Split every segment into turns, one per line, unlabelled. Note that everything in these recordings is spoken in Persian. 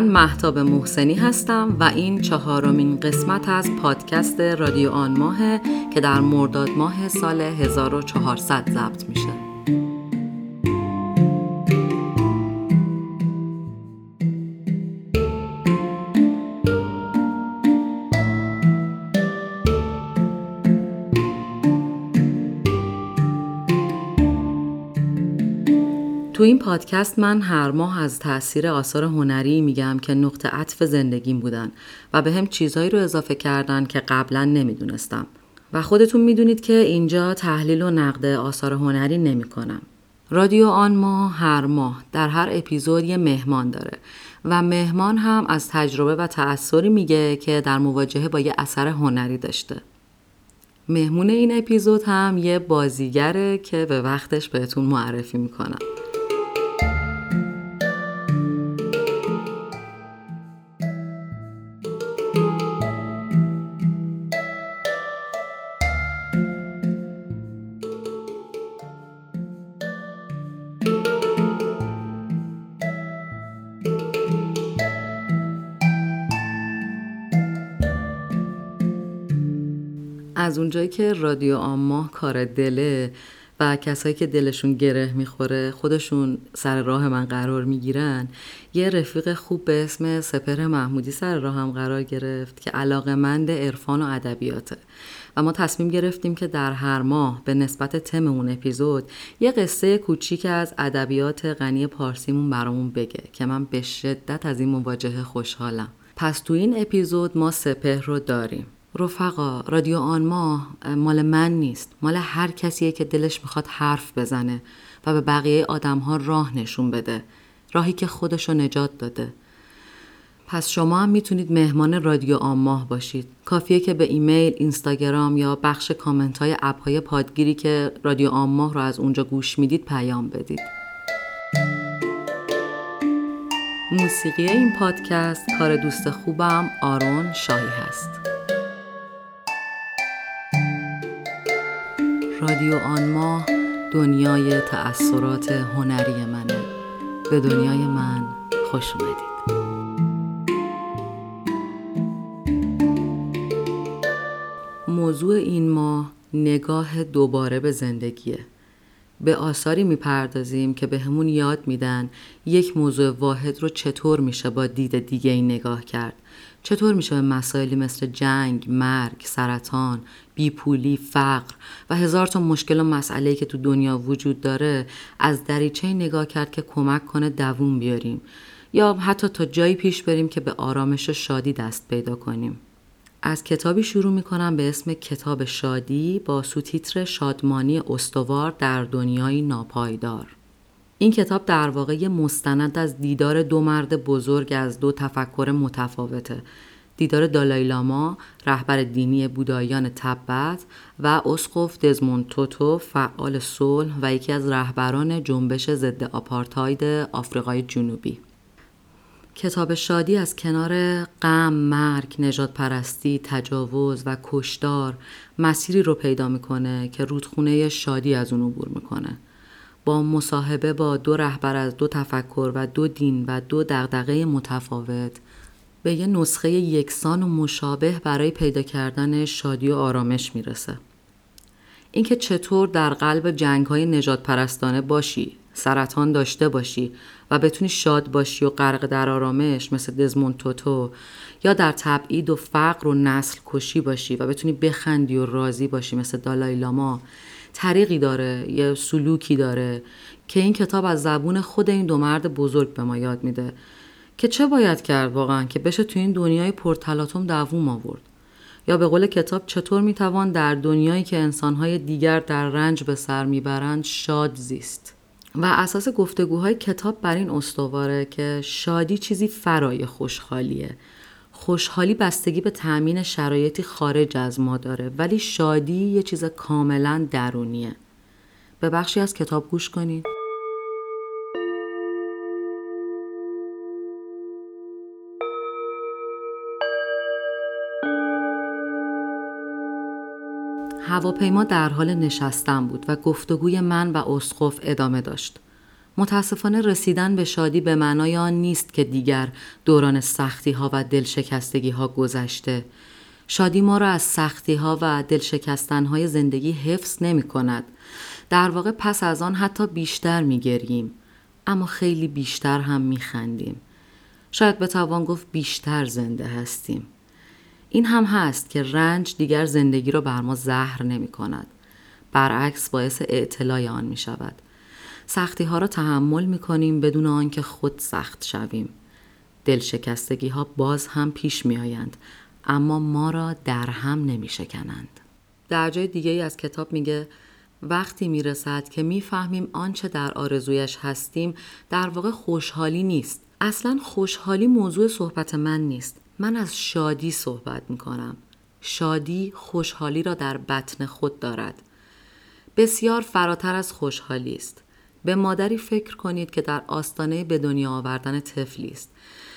من محتاب محسنی هستم و این چهارمین قسمت از پادکست رادیو آن ماهه که در مرداد ماه سال 1400 ضبط میشه. تو این پادکست من هر ماه از تاثیر آثار هنری میگم که نقطه عطف زندگیم بودن و به هم چیزهایی رو اضافه کردن که قبلا نمی‌دونستم و خودتون می‌دونید که اینجا تحلیل و نقد آثار هنری نمی کنم. رادیو آن ماه هر ماه در هر اپیزود یه مهمان داره و مهمان هم از تجربه و تأثیری میگه که در مواجهه با یه اثر هنری داشته. مهمون این اپیزود هم یه بازیگره که به وقتش بهتون معرفی می‌کنم. اونجایی که رادیو آماه کار دله و کسایی که دلشون گره می‌خوره خودشون سر راه من قرار می‌گیرن یه رفیق خوب به اسم سپر محمودی سر راه هم قرار گرفت که علاقمند عرفان و ادبیاته. و ما تصمیم گرفتیم که در هر ماه به نسبت تم اون اپیزود یه قصه کوچیک از ادبیات غنی پارسیمون برامون بگه که من به شدت از این مواجهه خوشحالم. پس تو این اپیزود ما سپهر رو داریم. رفقا رادیو آن ما مال من نیست. مال هر کسیه که دلش می‌خواد حرف بزنه و به بقیه آدم ها راه نشون بده. راهی که خودشو نجات داده. پس شما هم می‌تونید مهمان رادیو آن ماه باشید. کافیه که به ایمیل، اینستاگرام یا بخش کامنت های اپ های پادگیری که رادیو آن ماه رو از اونجا گوش می‌دید پیام بدید. موسیقی این پادکست کار دوست خوبم آرون شاهی هست. رادیو آن ماه دنیای تأثیرات هنری منه. به دنیای من خوش اومدید. موضوع این ماه نگاه دوباره به زندگیه. به آثاری می‌پردازیم که به همون یاد میدن یک موضوع واحد رو چطور میشه با دید دیگه ای نگاه کرد. چطور میشه به مسائلی مثل جنگ، مرگ، سرطان، بیپولی، فقر و هزار تا مشکل و مسئله که تو دنیا وجود داره از دریچه نگاه کرد که کمک کنه دووم بیاریم یا حتی تا جایی پیش بریم که به آرامش و شادی دست پیدا کنیم. از کتابی شروع می‌کنم به اسم کتاب شادی با سوتیتر شادمانی استوار در دنیای ناپایدار. این کتاب در واقع مستند از دیدار دو مرد بزرگ از دو تفکر متفاوته دیدار دالایلاما رهبر دینی بودایان تبت و اسقف دزموند توتو فعال صلح و یکی از رهبران جنبش ضد آپارتاید آفریقای جنوبی کتاب شادی از کنار غم، مرگ، نجات پرستی، تجاوز و کشدار مسیری رو پیدا می‌کنه که رودخونه شادی از اون عبور می‌کنه. با مصاحبه با دو رهبر از دو تفکر و دو دین و دو دغدغه متفاوت به یه نسخه یکسان و مشابه برای پیدا کردن شادی و آرامش می‌رسه. اینکه چطور در قلب جنگ های نجات پرستانه باشی، سرطان داشته باشی و بتونی شاد باشی و غرق در آرامش مثل دزموند توتو یا در تبعید و فقر و نسل کشی باشی و بتونی بخندی و راضی باشی مثل دالای لاما طریقی داره یه سلوکی داره که این کتاب از زبون خود این دو مرد بزرگ به ما یاد میده. که چه باید کرد واقعا که بشه تو این دنیای پرتلاتوم دووم آورد؟ یا به قول کتاب چطور می‌توان در دنیایی که انسانهای دیگر در رنج به سر می‌برند شاد زیست؟ و اساس گفتگوهای کتاب بر این استواره که شادی چیزی فرای خوشحالیه. خوشحالی بستگی به تأمین شرایطی خارج از ما داره ولی شادی یه چیز کاملا درونیه. به بخشی از کتاب گوش کنید هواپیما در حال نشستن بود و گفتگوی من و اسقف ادامه داشت. متاسفانه رسیدن به شادی به معنای آن نیست که دیگر دوران سختی ها و دلشکستگی ها گذشته. شادی ما را از سختی ها و دلشکستن های زندگی حفظ نمی کند. در واقع پس از آن حتی بیشتر می گریم. اما خیلی بیشتر هم می خندیم. شاید بتوان گفت بیشتر زنده هستیم. این هم هست که رنج دیگر زندگی را بر ما زهر نمی کند. برعکس باعث اعتلای آن می شود. سختی ها را تحمل می کنیم بدون آنکه خود سخت شویم. دلشکستگی ها باز هم پیش می آیند اما ما را در هم نمی شکنند. در جای دیگه از کتاب میگه وقتی می‌رسد که می‌فهمیم آنچه در آرزویش هستیم در واقع خوشحالی نیست. اصلا خوشحالی موضوع صحبت من نیست. من از شادی صحبت می کنم. شادی خوشحالی را در بطن خود دارد. بسیار فراتر از خوشحالی است. به مادری فکر کنید که در آستانه به دنیا آوردن طفلی است.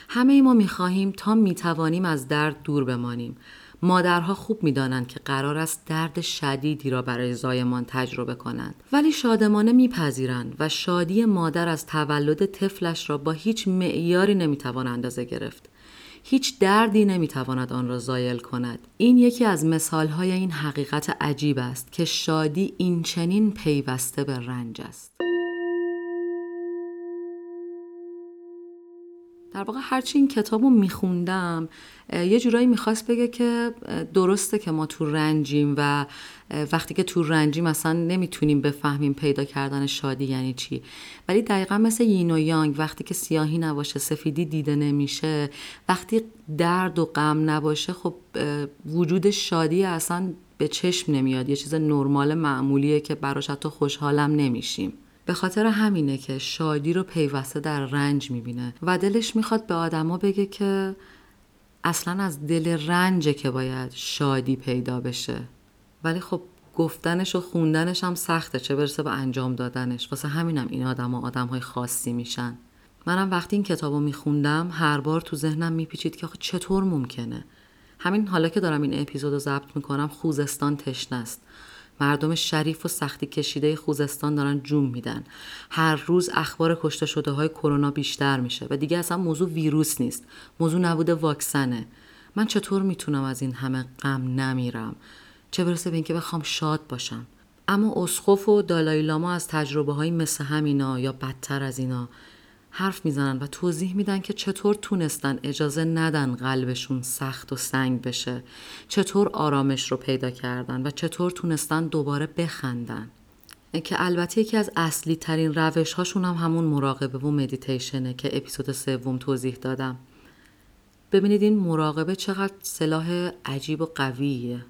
همه ما می خواهیم تا می توانیم از درد دور بمانیم. مادرها خوب می‌دانند که قرار است درد شدیدی را برای زایمان تجربه کنند ولی شادمانه میپذیرند و شادی مادر از تولد طفلش را با هیچ معیاری نمی‌توان اندازه گرفت هیچ دردی نمی‌تواند آن را زایل کند این یکی از مثالهای این حقیقت عجیب است که شادی این چنین پیوسته به رنج است در واقع هرچی این کتاب رو میخوندم یه جورایی می‌خواست بگه که درسته که ما تو رنجیم و وقتی که تو رنجیم مثلا نمی‌تونیم بفهمیم پیدا کردن شادی یعنی چی. ولی دقیقا مثل یین و یانگ وقتی که سیاهی نباشه سفیدی دیده نمیشه وقتی درد و غم نباشه خب وجود شادی اصلا به چشم نمیاد. یه چیز نرمال معمولیه که براش حتی خوشحالم نمیشیم. به خاطر همینه که شادی رو پیوسته در رنج می‌بینه و دلش می‌خواد به آدما بگه که اصلا از دل رنجه که باید شادی پیدا بشه. ولی خب گفتنش و خوندنش هم سخته چه برسه به انجام دادنش. واسه همینم این آدم ها آدم های خاصی میشن. منم وقتی این کتاب رو میخوندم هر بار تو ذهنم میپیچید که چطور ممکنه. همین حالا که دارم این اپیزود رو ضبط می‌کنم خوزستان تشنه است. مردم شریف و سختی کشیده خوزستان دارن جون میدن. هر روز اخبار کشته شده های کرونا بیشتر میشه و دیگه اصلا موضوع ویروس نیست. موضوع نبود واکسنه. من چطور می‌تونم از این همه غم نمیرم؟ چه برسه به اینکه بخوام شاد باشم؟ اما اسخف و دالای از تجربه های مثل همینا یا بدتر از اینا حرف می‌زنن و توضیح میدن که چطور تونستن اجازه ندن قلبشون سخت و سنگ بشه. چطور آرامش رو پیدا کردن و چطور تونستن دوباره بخندن. که البته یکی از اصلی ترین روش هاشون هم همون مراقبه و مدیتیشنه که اپیزود سوم توضیح دادم. ببینید این مراقبه چقدر سلاح عجیب و قویه.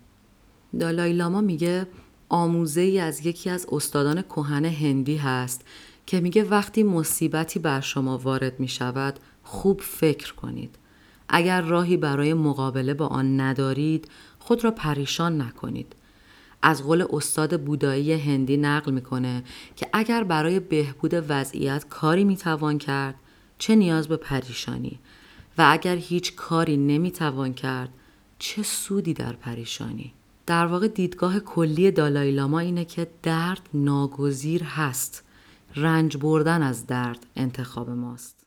دالای لاما میگه آموزه ای از یکی از استادان کهن هندی هست که میگه وقتی مصیبتی بر شما وارد می شود خوب فکر کنید. اگر راهی برای مقابله با آن ندارید خود را پریشان نکنید. از قول استاد بودایی هندی نقل می‌کنه که اگر برای بهبود وضعیت کاری می‌توان کرد چه نیاز به پریشانی و اگر هیچ کاری نمی‌توان کرد چه سودی در پریشانی در واقع دیدگاه کلی دالای لاما اینه که درد ناگزیر هست رنج بردن از درد انتخاب ماست.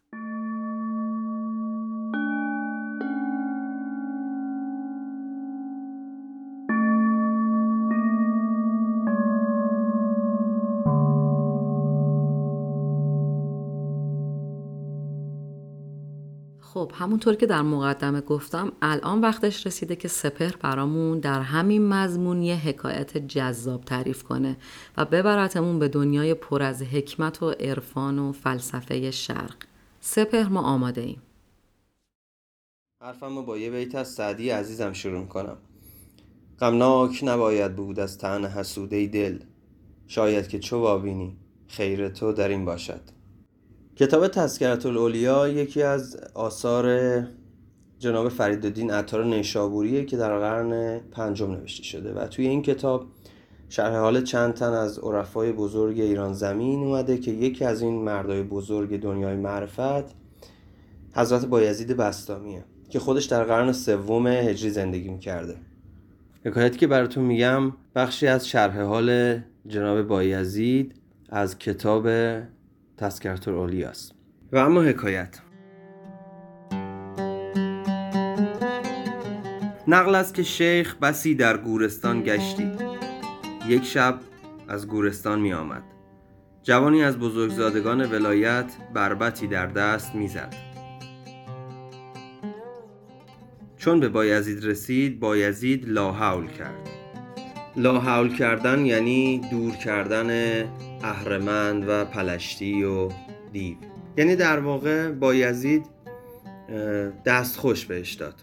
خب همونطور که در مقدمه گفتم الان وقتش رسیده که سپهر برامون در همین مضمون یه حکایت جذاب تعریف کنه و ببرتمون به دنیای پر از حکمت و عرفان و فلسفه شرق. سپهر ما آماده ایم.
حرفم با یه بیت از سعدی عزیزم شروع کنم غمناک نباید بود از تن حسوده دل. شاید که چو وابینی خیر تو در این باشد. کتاب تذکرت الاولیا یکی از آثار جناب فریدالدین عطار نیشابوریه که در قرن پنجم نوشته شده و توی این کتاب شرح حال چند تن از عرفای بزرگ ایران زمین اومده که یکی از این مردای بزرگ دنیای معرفت حضرت بایزید بستامیه که خودش در قرن سوم هجری زندگی می‌کرده. حکایتی که براتون میگم بخشی از شرح حال جناب بایزید از کتاب تذکرت است. و اما حکایت. نقل است که شیخ بسی در گورستان گشتی. یک شب از گورستان می آمد جوانی از بزرگزادگان ولایت بربتی در دست می‌زد. چون به بایزید رسید بایزید لاحول کرد. لاحول کردن یعنی دور کردن اهرمند و پلشتی و دیو. یعنی در واقع بایزید دست خوش بهش داد.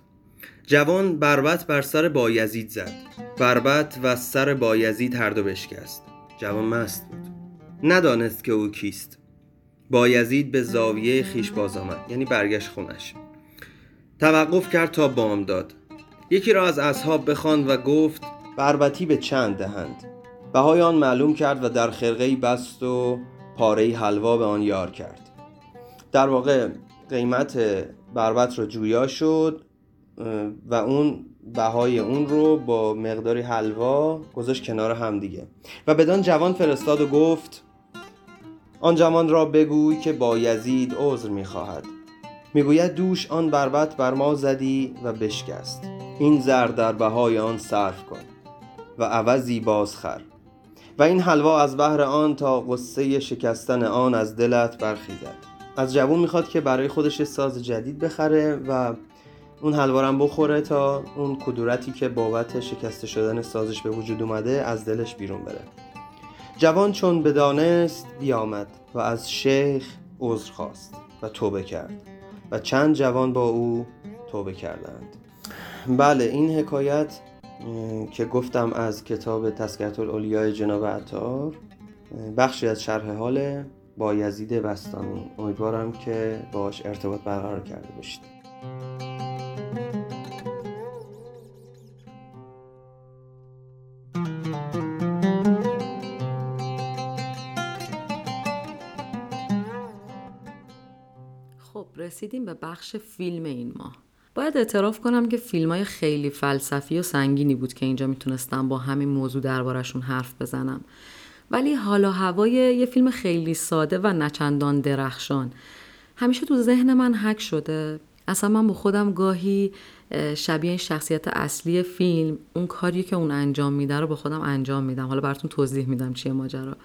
جوان بربت بر سر بایزید زد. بربت و سر بایزید هر دو بشکست. جوان مست بود. ندانست که او کیست. بایزید به زاویه خیش باز آمد. یعنی برگشت خونش. توقف کرد تا بام داد. یکی را از اصحاب بخواند و گفت بربتی به چند دهند؟ بهای آن معلوم کرد و در خرقه بست و پاره حلوا به آن یار کرد. در واقع قیمت بربت را جویا شد و اون بهای اون رو با مقداری حلوا گذاشت کنار هم دیگه. و بدان جوان فرستاد و گفت آن جوان را بگوی که با یزید عذر می‌خواهد می‌گوید دوش آن بربت بر ما زدی و بشکست. این زر در بهای آن صرف کن و عوضی بازخر و این حلوا از بهر آن تا قصه شکستن آن از دلت برخیزد. از جوون می‌خواد که برای خودش ساز جدید بخره و اون حلوا بخوره تا اون کدورتی که بابت شکسته شدن سازش به وجود اومده از دلش بیرون بره. جوان چون بدانست بیامد و از شیخ عذر خواست و توبه کرد و چند جوان با او توبه کردند. بله این حکایت که گفتم از کتاب تسکرت الاولیاء جناب عطار. بخشی از شرح حال با یزید بستانی امیدوارم که باش ارتباط برقرار کرده باشید.
خب رسیدیم به بخش فیلم این ماه. باید اعتراف کنم که فیلم های خیلی فلسفی و سنگینی بود که اینجا می‌تونستم با همین موضوع دربارشون حرف بزنم. ولی حالا هوای یه فیلم خیلی ساده و نچندان درخشان. همیشه تو ذهن من حک شده. اصلا من با خودم گاهی شبیه این شخصیت اصلی فیلم اون کاری که اون انجام میده رو به خودم انجام میدم. حالا براتون توضیح میدم چیه ماجرا.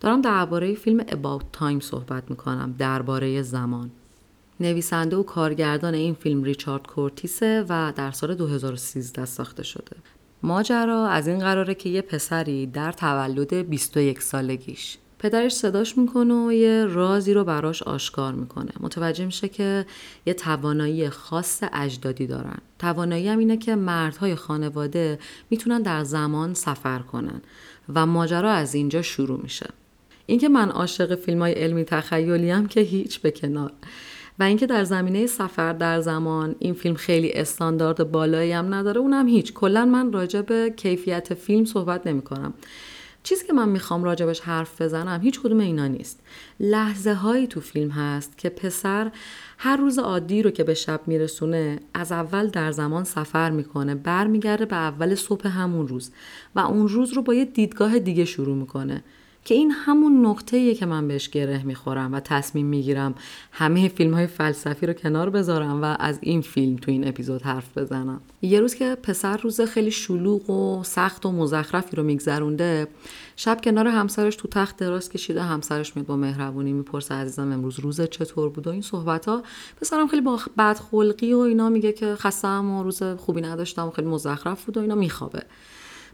دارم درباره فیلم About Time صحبت می‌کنم. درباره زمان. نویسنده و کارگردان این فیلم ریچارد کورتیسه و در سال 2013 ساخته شده. ماجرا از این قراره که یه پسری در تولد 21 سالگیش پدرش صداش می‌کنه و یه رازی رو براش آشکار می‌کنه. متوجه میشه که یه توانایی خاص اجدادی دارن. توانایی هم اینه که مردهای خانواده می‌تونن در زمان سفر کنن و ماجرا از اینجا شروع میشه. اینکه من عاشق فیلم های علمی تخیلی هم که هیچ به کنار. و اینکه در زمینه سفر در زمان این فیلم خیلی استاندارد بالایی هم نداره اونم هیچ. کلا من راجع به کیفیت فیلم صحبت نمی کنم چیزی که من می‌خوام راجبش حرف بزنم هیچ کدوم اینا نیست. لحظه هایی تو فیلم هست که پسر هر روز عادی رو که به شب میرسونه از اول در زمان سفر می‌کنه برمیگرده به اول صبح همون روز و اون روز رو با یه دیدگاه دیگه شروع می‌کنه. که این همون نقطه که من بهش گره می‌خورم و تصمیم می‌گیرم همه فیلم های فلسفی رو کنار بذارم و از این فیلم تو این اپیزود حرف بزنم. یه روز که پسر روز خیلی شلوغ و سخت و مزخرفی رو میگذرونده شب کنار همسرش تو تخت دراز کشیده همسرش میاد با مهربونی می‌پرسه عزیزم امروز روز چطور بود و این صحبت ها پسرم خیلی با بدخلقی و اینا میگه که خستم و روز خوبی نداشتم و خیلی مزخرف بود و اینا. میخوابه.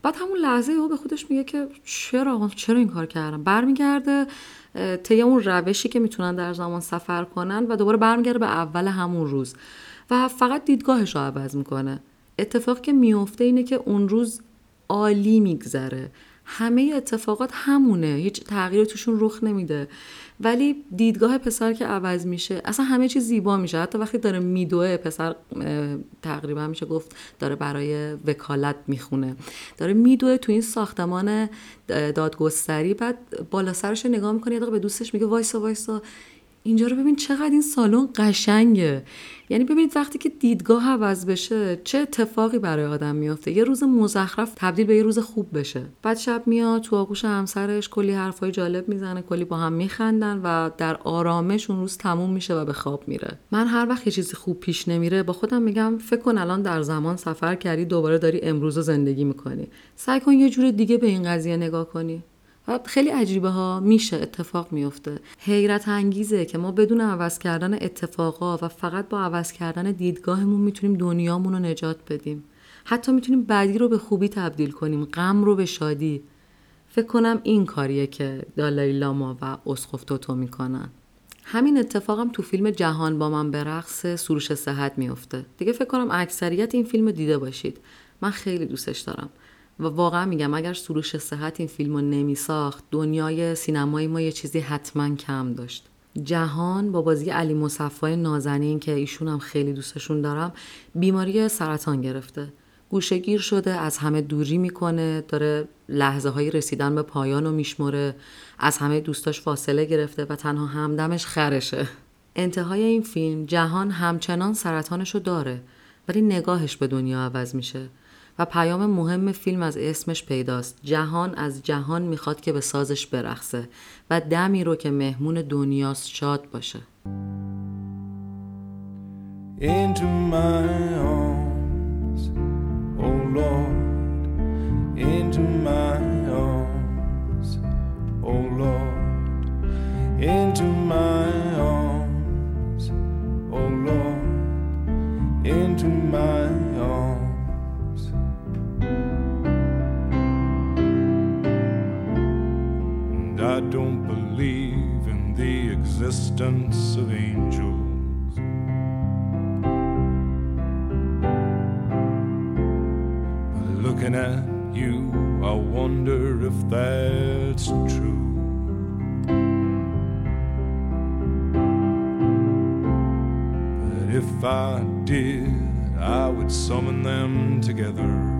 بعد همون لحظه او به خودش میگه که چرا چرا این کار کردم؟ برمیگرده طی اون روشی که می‌تونن در زمان سفر کنن و دوباره برمیگرده به اول همون روز. و فقط دیدگاهش رو عوض می‌کنه. اتفاق که میفته اینه که اون روز عالی میگذره. همه اتفاقات همونه. هیچ تغییری توشون رخ نمیده. ولی دیدگاه پسر که عوض میشه اصلا همه چیز زیبا میشه. حتی وقتی داره میدوه پسر تقریبا میشه گفت داره برای وکالت می‌خونه. داره میدوه تو این ساختمان دادگستری بعد بالا سرش نگاه می‌کنه یه به دوستش میگه وایسا وایسا. اینجا رو ببین چقدر این سالن قشنگه. یعنی ببینید وقتی که دیدگاه عوض بشه چه اتفاقی برای آدم میافته؟ یه روز مزخرف تبدیل به یه روز خوب بشه. بعد شب میاد تو آغوش همسرش کلی حرفای جالب می‌زنه کلی با هم میخندن و در آرامش اون روز تموم میشه و به خواب میره. من هر وقت یه چیزی خوب پیش نمیره با خودم میگم فکر کن الان در زمان سفر کردی دوباره داری امروز رو زندگی می‌کنی. سعی کن یه جور دیگه به این قضیه نگاه کنی. خیلی عجیبه ها میشه اتفاق میفته. حیرت انگیزه که ما بدون عوض کردن اتفاقا و فقط با عوض کردن دیدگاهمون می‌تونیم دنیامون رو نجات بدیم. حتی می‌تونیم بدی رو به خوبی تبدیل کنیم غم رو به شادی. فکر کنم این کاریه که دالای لاما و اسقف توتو می‌کنن. همین اتفاقم تو فیلم جهان با من به رقص سروش صحت میفته دیگه فکر کنم اکثریت این فیلم دیده باشید. من خیلی دوستش دارم. و واقعا میگم اگر سروش صحت این فیلم رو نمی ساخت دنیای سینمایی ما یه چیزی حتما کم داشت. جهان با بازی علی مصفای نازنین که ایشون هم خیلی دوستشون دارم بیماری سرطان گرفته. گوشگیر شده از همه دوری می‌کنه داره لحظه های رسیدن به پایان رو میشمره از همه دوستاش فاصله گرفته و تنها همدمش خرشه. انتهای این فیلم جهان همچنان سرطانش رو داره ولی نگاهش به دنیا عوض میشه. و پیام مهم فیلم از اسمش پیداست. جهان از جهان می‌خواد که به سازش برخصه و دمی رو که مهمون دنیاست شاد باشه. Into my arms, oh Lord, into my arms, oh Lord, into my arms, oh Lord, into my arms. Don't believe in the existence of angels. But looking at you, I wonder if that's true. But if I did, I would summon them together.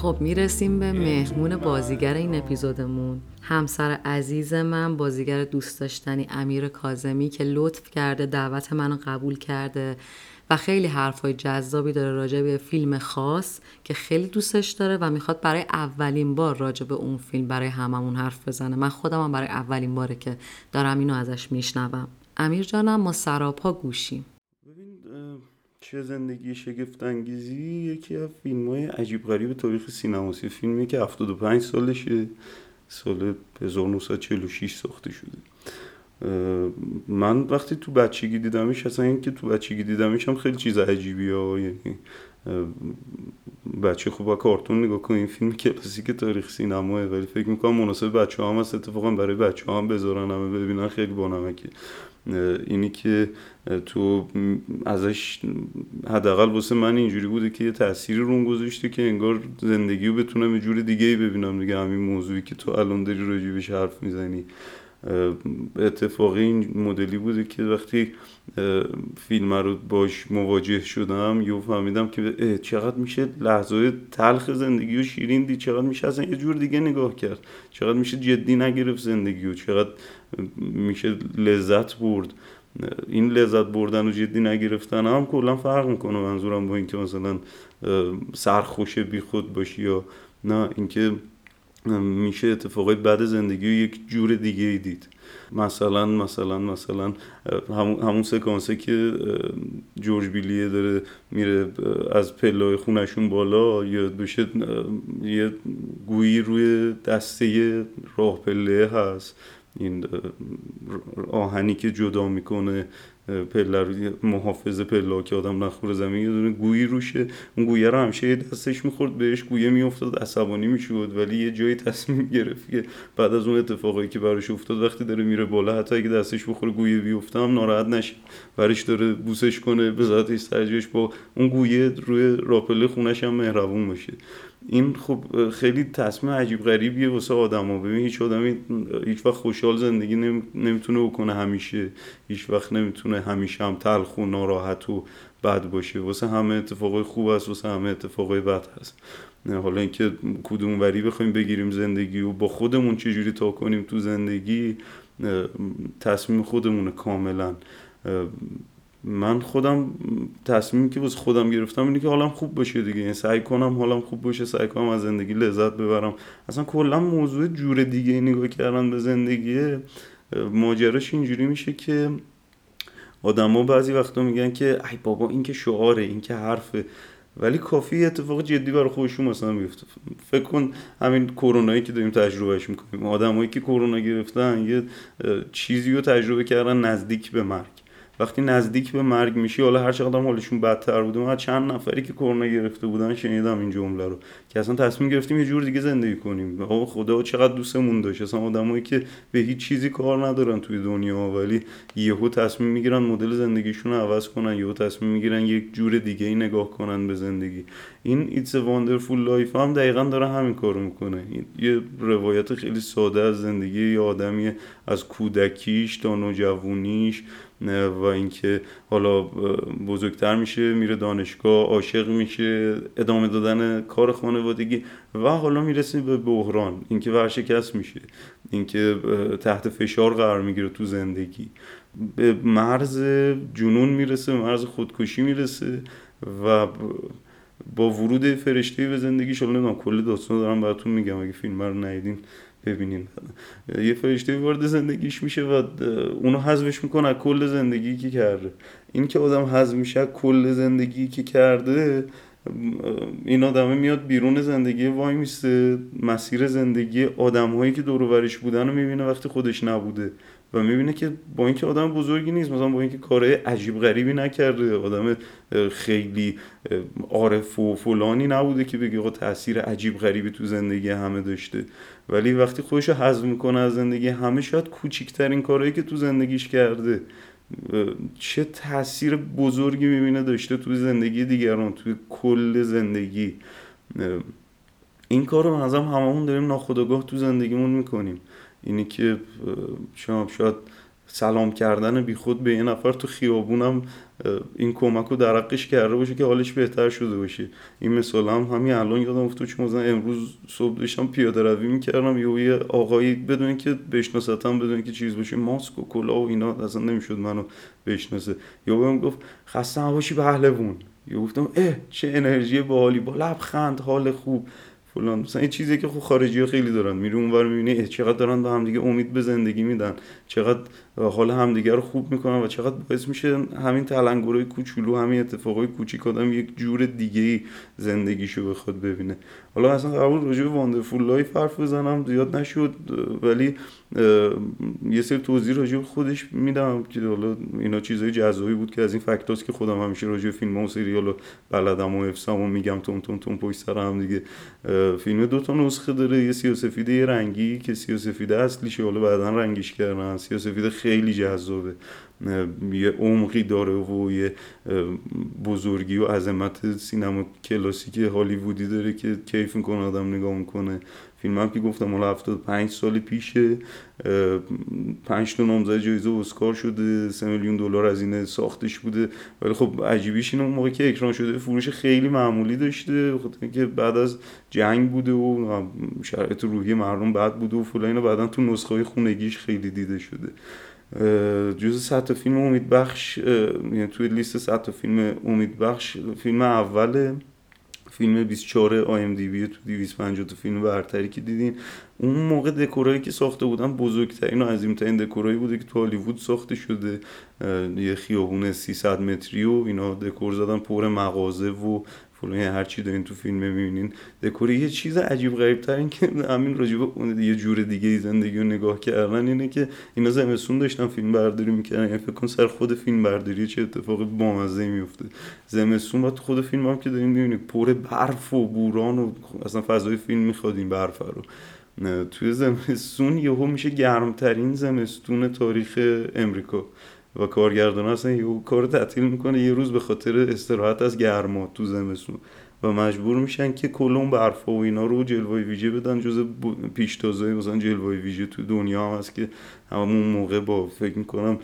خب می‌رسیم به مهمون بازیگر این اپیزودمون. همسر عزیز من بازیگر دوست داشتنی امیر کازمی که لطف کرده دعوت منو قبول کرده و خیلی حرفای جذابی داره راجع به فیلم خاص که خیلی دوستش داره و می‌خواد برای اولین بار راجع به اون فیلم برای هممون حرف بزنه. من خودم هم برای اولین باره که دارم اینو ازش میشنوم. امیر جانم ما سراپا گوشیم.
چه زندگی شگفت انگیزی یکی از فیلم های عجیب غریب تاریخ سینماسی فیلمی که 75 سالشه. سال 1946 ساخته شده. من وقتی تو بچگی دیدمش اصلا این که تو بچگی دیدمش هم خیلی چیز عجیبی ها یعنی بچه خوب کارتون نگاه کن این فیلم کلاسیک تاریخ سینماه ولی فکر می‌کنم مناسب بچه هم هست. اتفاقا برای بچه هم بذارن همه ببینن. خیلی بانمکه اینی که تو ازش حداقل واسه من اینجوری بوده که یه تأثیری رون گذاشته که انگار زندگی رو بتونم یه جور دیگه ای ببینم. دیگه همین موضوعی که تو الان داری راجبش حرف می‌زنی. اتفاقی این مدلی بوده که وقتی فیلم رو باش مواجه شدم یو فهمیدم که چقدر میشه لحظه تلخ زندگی و شیرین دید چقدر میشه اصلا یه جور دیگه نگاه کرد چقدر میشه جدی نگرفت زندگی و چقدر میشه لذت برد. این لذت بردن و جدی نگرفتن هم کلا فرق می‌کنه منظورم با اینکه مثلا سرخوش بی خود باشی یا نه اینکه میشه اتفاقای بد زندگی و یک جور دیگه ای دید. مثلا مثلا مثلا همون, همون سکانسه که جورج بیلیه داره میره از پلای خونشون بالا یا بشه یه گویی روی دسته راه پله هست. این آهنی که جدا می‌کنه. پله رو محافظ پله که آدم نخوره زمین یه دونه گویی روشه. اون گویه رو همیشه دستش می‌خورد بهش گویه میافتاد عصبانی می‌شد ولی یه جایی تصمیم گرفت که بعد از اون اتفاقایی که براش افتاد وقتی داره میره بالا حتی اگه دستش بخوره گویه بیفته هم ناراحت نشه. برش داره بوسش کنه به ذاتش ترجیحش با اون گویه روی راپله خونش هم مهربون باشه. این خب خیلی تصمیم عجیب غریبیه واسه آدما. ببین هیچ آدمی هیچ وقت خوشحال زندگی نمی‌تونه بکنه همیشه. هیچ وقت نمی‌تونه همیشه هم تلخ و ناراحت و بد باشه. واسه همه اتفاقای خوب است واسه همه اتفاقای بد هست. حالا اینکه کدوم وری بخوایم بگیریم زندگی و با خودمون چجوری تا کنیم تو زندگی تصمیم خودمونه کاملا. من خودم تصمیمی که واسه خودم گرفتم اینه که حالم خوب باشه دیگه. یعنی سعی کنم حالم خوب باشه سعی کنم از زندگی لذت ببرم. اصلا کلا موضوع جور دیگه نگاه کردن به زندگی ماجراش اینجوری میشه که آدما بعضی وقتا میگن که ای بابا این که شعاره این که حرفه. ولی کافی اتفاق جدی برای خودشون مثلا میفته فکر کن همین کرونایی که داریم تجربهش می‌کنیم. آدمایی که کرونا گرفتن یه چیزی رو تجربه کردن نزدیک به مرگ. وقتی نزدیک به مرگ میشی حالا هر چقدر حالشون بدتر بوده من چند نفری که کرونا گرفته بودن شنیدم این جمله رو که اصلا تصمیم گرفتیم یه جور دیگه زندگی کنیم. آقا خدا چقدر دوستمون داشت. اصلا آدمایی که به هیچ چیزی کار ندارن توی دنیا ولی یهو تصمیم می‌گیرن مدل زندگیشون رو عوض کنن یهو تصمیم می‌گیرن یک جور دیگه ای نگاه کنن به زندگی. این It's Wonderful Life هم دقیقا داره همین کارو می‌کنه. یه روایت خیلی ساده از زندگی یه آدمی از کودکیش تا نوجوانیش و اینکه حالا بزرگتر میشه میره دانشگاه عاشق میشه ادامه دادن کار خانوادگی و حالا می‌رسه به بحران. اینکه ورشکست میشه. اینکه تحت فشار قرار می‌گیره تو زندگی. به مرز جنون می‌رسه مرز خودکشی می‌رسه و با ورود فرشته به زندگیش حالا نمی‌دونم کل داستان دارم براتون میگم. اگه فیلم رو ندیدین ببینین. یه فرشته وارد زندگیش میشه و اونو حذفش می‌کنه از کل زندگی که کرده. این که آدم حذف میشه کل زندگی که کرده این آدمه میاد بیرون زندگی وای میسته مسیر زندگی آدم هایی که دور بودن رو می‌بینه وقتی خودش نبوده. و می‌بینه که با اینکه آدم بزرگی نیست مثلا با اینکه کارهای عجیب غریبی نکرده آدم خیلی عارف و فلانی نبوده که بگه آقا تاثیر عجیب غریبی تو زندگی همه داشته. ولی وقتی خودش رو حذف می‌کنه از زندگی همه شاید کوچیکترین کارهایی که تو زندگیش کرده چه تاثیر بزرگی می‌بینه داشته تو زندگی دیگران توی کل زندگی. این کار رو منظم هممون داریم ناخداگاه تو زندگیمون می‌کنیم. اینی که شما شاید سلام کردن بی خود به یه نفر تو خیابونم این کمک رو درقش کرده باشه که حالش بهتر شده باشه. این مثال هم همین الان یادم افتاد چون مثلا امروز صبح داشتم پیاده روی می‌کردم یه یه آقایی بدون که بشناستم بدون که چیز باشه ماسک و کلا و اینا اصلا نمی‌شد منو بشناسه. یا بهم گفت خسته نباشی پهلوون یا گفتم اه چه انرژی باحالی. با لبخند حال خوب. فلان. مثلا این چیزی که خب خارجی ها خیلی دارن. میری اونور می‌بینی چقدر دارن به هم دیگه امید به زندگی میدن. چقدر حال همدیگه رو خوب می‌کنن و چقدر باعث میشه همین تلنگرهای کوچولو همین اتفاقای کوچیک آدم یک جور دیگه زندگیشو بخواد ببینه. حالا اصلا قبول راجع به واندرفول لایف حرف بزنم زیاد نشد ولی یه سری توضیح راجع به خودش میدم که حالا اینا چیزای جذابی بود که از این فکتاست که خودم همیشه راجع فیلم و سریال و بلدم و افسام و میگم تون تون تون پشت سر هم دیگه. فیلم دو تا نسخه داره یه سیاسفید یه رنگی که سیاسفید اصلیشه حالا بعدا رنگیش کردن سیاسفید خیلی جذابه. یه عمقی داره و یه بزرگی و عظمت سینما کلاسیک هالیوودی داره که کیف می‌کنه آدم نگاه می‌کنه. فیلم هم که گفتم مال 75 سال پیشه. پنج تا نامزد جایزه اسکار شده سه میلیون دلار از این ساختش بوده. ولی خب عجیبیش اینه اون موقع که اکران شده فروش خیلی معمولی داشته خاطر که بعد از جنگ بوده و شرایط روحی مردم بد بوده و فلان بعدا تو نسخه های خونگیش خیلی دیده شده. جز 100 تا فیلم امید بخش یعنی توی لیست 100 تا فیلم امید بخش فیلم اول فیلم 24 آی ام دی بی تو 250 تا فیلم برتری که دیدین. اون موقع دکورایی که ساخته بودن بزرگترین و عظیمترین دکورایی بوده که تو هالیوود ساخته شده. یه خیابون 300 متری و اینا دکور زدن پر مغازه و فلان هر چی دارین تو فیلم می‌بینین. دکور یه چیز عجیب غریب تر این که همین راجبه اون یه جور دیگه زندگی رو نگاه کردن اینه که اینا زمستون داشتن فیلم برداری می‌کردن. یعنی فکر کن سر خود فیلم برداری چه اتفاقی بامزه میفته زمستون بعد خود فیلم هم که دارین می‌بینید پر برف و بوران و اصلا فضای فیلم می‌خواد این برف رو. توی زمستون یهو میشه گرمترین زمستون تاریخ امریکا. و کارگردان اصلا یه کار تعطیل می‌کنه یه روز به خاطر استراحت از گرما تو زمستون. و مجبور میشن که کل اون برفا و اینا رو جلوه ویژه بدن جز پیشتازه مثلا جلوه ویژه تو دنیا هم هست که همون موقع با فکر می‌کنم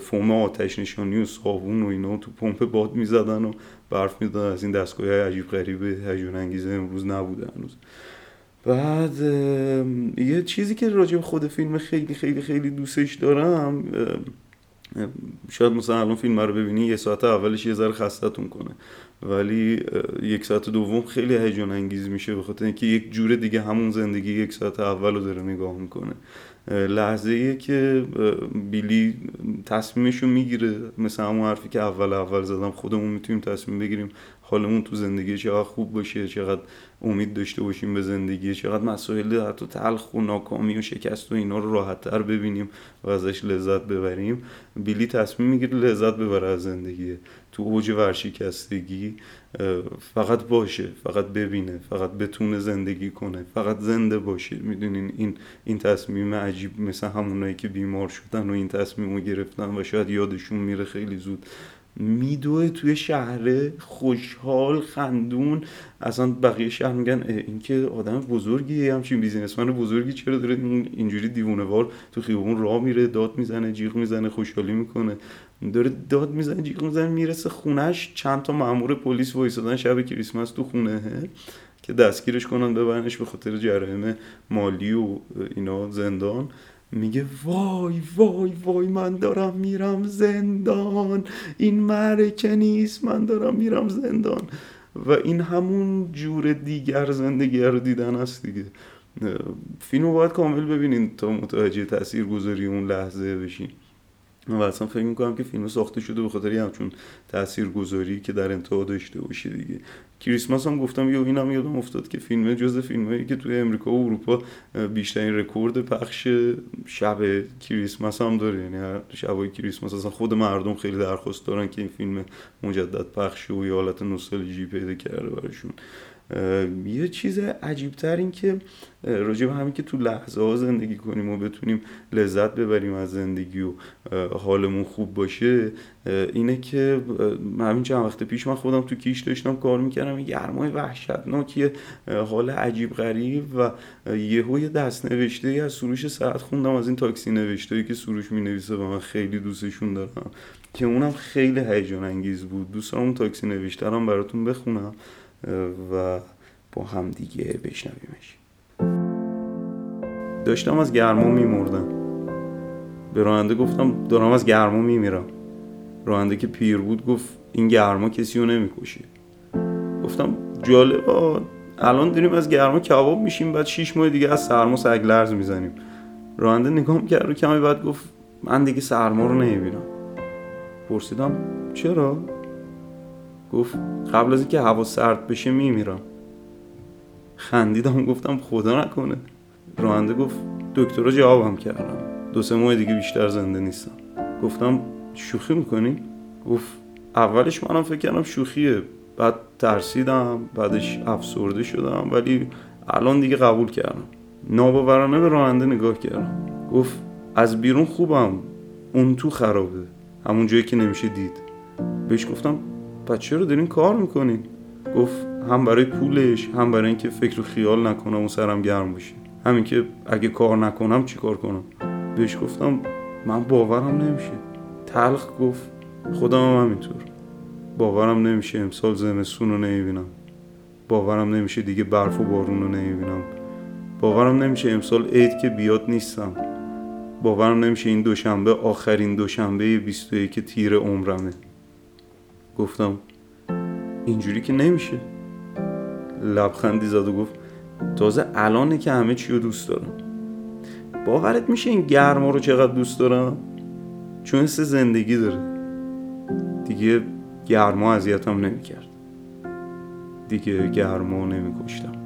فوم آتش نشانی و صابون و اینا تو پمپ باد می‌زدن و برف می‌دادن از این دستگاه عجیب غریب هیجان انگیزه امروز نبوده هنوز. بعد یه چیزی که راجع به خود فیلم خیلی خیلی خیلی دوستش دارم شاید مثلا الان فیلم رو ببینی یه ساعت اولش یه ذره خستتون کنه. ولی یک ساعت دوم خیلی هیجان انگیز میشه به خاطر اینکه یک جور دیگه همون زندگی یک ساعت اول رو داره نگاه می‌کنه. لحظه ایه که بیلی تصمیمشو می‌گیره. مثل همون حرفی که اول اول زدم خودمون می‌تونیم تصمیم بگیریم حالمون تو زندگی چقدر خوب باشه چقدر امید داشته باشیم به زندگی چقدر مسائل حتی تلخ و ناکامی و شکست و اینا رو راحت تر ببینیم و ازش لذت ببریم. بیلی تصمیم می‌گیره لذت ببره از زندگی. تو اوج ورشکستگی فقط باشه فقط ببینه فقط بتونه زندگی کنه فقط زنده باشه. می‌دونین این این تصمیم عجیب مثل همونایی که بیمار شدن و این تصمیم رو گرفتن و شاید یادشون میره خیلی زود. میدوه توی شهر خوشحال خندون. اصلا بقیه شهر میگن این که آدم بزرگی همچین بیزینسمن بزرگی چرا داره اینجوری دیوونه وار تو خیابون راه میره داد می‌زنه جیغ می‌زنه خوشحالی می‌کنه. داره داد می‌زنه جیغ می‌زنه می‌رسه خونش چند تا مامور پلیس وایسادن شب کریسمس تو خونه که دستگیرش کنن ببرنش به خاطر جرایم مالی و اینا زندان. میگه وای وای وای من دارم میرم زندان. این مرکه نیست من دارم میرم زندان. و این همون جور دیگر زندگی رو دیدن است دیگه. فیلم رو باید کامل ببینین تا متوجه تاثیر گذاری اون لحظه بشین. و اصلا فکر می‌کنم که فیلم ساخته شده به خاطر همچون تأثیر گذاری که در انتها داشته باشه دیگه. کریسمس هم گفتم یا اینم یادم افتاد که فیلم جز فیلم که توی امریکا و اروپا بیشترین رکورد پخش شب کریسمس هم داره. یعنی شبای کریسمس اصلا خود مردم خیلی درخواست دارن که این فیلم مجدد پخش و یه حالت نوستالژی پیدا کرده براشون. یه چیز عجیبتر این که راجع به همین که تو لحظه ها زندگی کنیم و بتونیم لذت ببریم از زندگی و حالمون خوب باشه اینه که همین چند وقت پیش من خودم تو کیش داشتم کار می‌کردم گرمای وحشتناکیه حال عجیب غریب و یهو یه دست نوشته ای از سروش ساعت خوندم از این تاکسی نوشته که سروش می‌نویسه و من خیلی دوستشون دارم که اونم خیلی هیجان انگیز بود. دوست اون تاکسی نوشته براتون بخونم. و با هم دیگه بشنویمش. داشتم از گرما میمردم. به راننده گفتم دارم از گرما میمیرم. راننده که پیر بود گفت این گرما کسی رو نمی‌کشه. گفتم جالب الان داریم از گرما کباب میشیم بعد شیش ماه دیگه از سرما سگلرز می‌زنیم. راننده نگاه کرد و کمی بعد گفت من دیگه سرما رو نمی‌بینم. پرسیدم چرا؟ گفت قبل از اینکه هوا سرد بشه میمیرم. خندیدم گفتم خدا نکنه. راننده گفت دکترا جوابم کردم دو سه ماه دیگه بیشتر زنده نیستم. گفتم شوخی می‌کنی؟ گفت اولش منم فکر کردم شوخیه. بعد ترسیدم بعدش افسرده شدم ولی الان دیگه قبول کردم. ناباورانه به راننده نگاه کردم. گفت از بیرون خوبم. اون تو خرابه. همون جایی که نمیشه دید. بهش گفتم پس چرا دارین کار می‌کنین؟ گفت هم برای پولش هم برای اینکه فکر و خیال نکنم و سرم گرم باشه. همین که اگه کار نکنم چیکار کنم؟ بهش گفتم من باورم نمیشه. تلخ گفت خودم هم همینطور. باورم نمیشه امسال زمستون رو نمی‌بینم. باورم نمیشه دیگه برف و بارون رو نمی‌بینم. باورم نمیشه امسال عید که بیاد نیستم. باورم نمیشه این دوشنبه آخرین دوشنبه 21 تیر عمرمه. گفتم اینجوری که نمیشه. لبخندی زد و گفت تازه الانه که همه چی رو دوست دارم. باورت میشه این گرما رو چقدر دوست دارم؟ چون حس زندگی داره. دیگه گرما اذیتم نمی‌کرد. دیگه گرما نمیکشتم.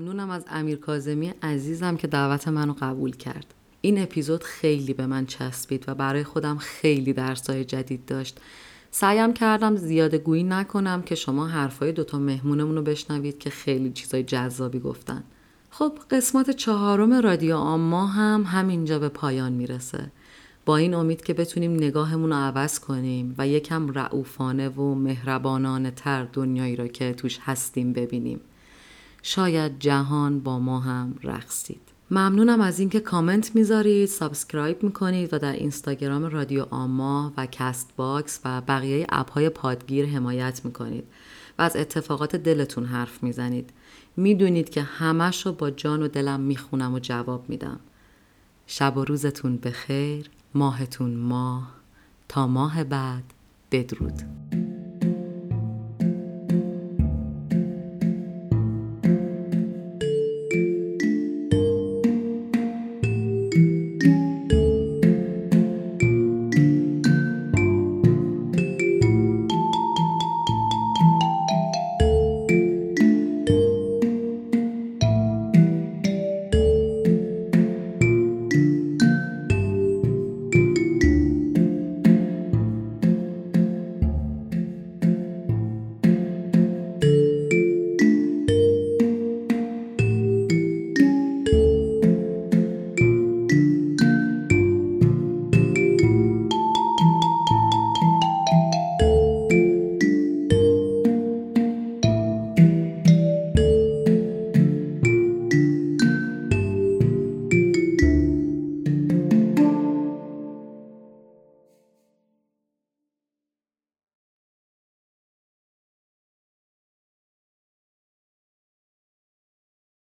ممنونم از امیر کازمی عزیزم که دعوت منو قبول کرد. این اپیزود خیلی به من چسبید و برای خودم خیلی درسای جدید داشت. سعیم کردم زیاده گویی نکنم که شما حرفای دوتا مهمونمون رو بشنوید که خیلی چیزای جذابی گفتن. خب قسمت چهارم رادیو آما هم همینجا به پایان می‌رسه. با این امید که بتونیم نگاهمون رو عوض کنیم و یکم رعوفانه و مهربانانه تر دنیایی را که توش هستیم ببینیم. شاید جهان با ما هم رقصید. ممنونم از اینکه کامنت می‌ذارید subscribe می‌کنید و در اینستاگرام رادیو آما و Castbox و بقیه app های پادگیر حمایت می‌کنید و از اتفاقات دلتون حرف می‌زنید. می‌دونید که همش رو با جان و دلم می‌خونم و جواب میدم. شب و روزتون بخیر ماهتون ماه تا ماه بعد بدرود.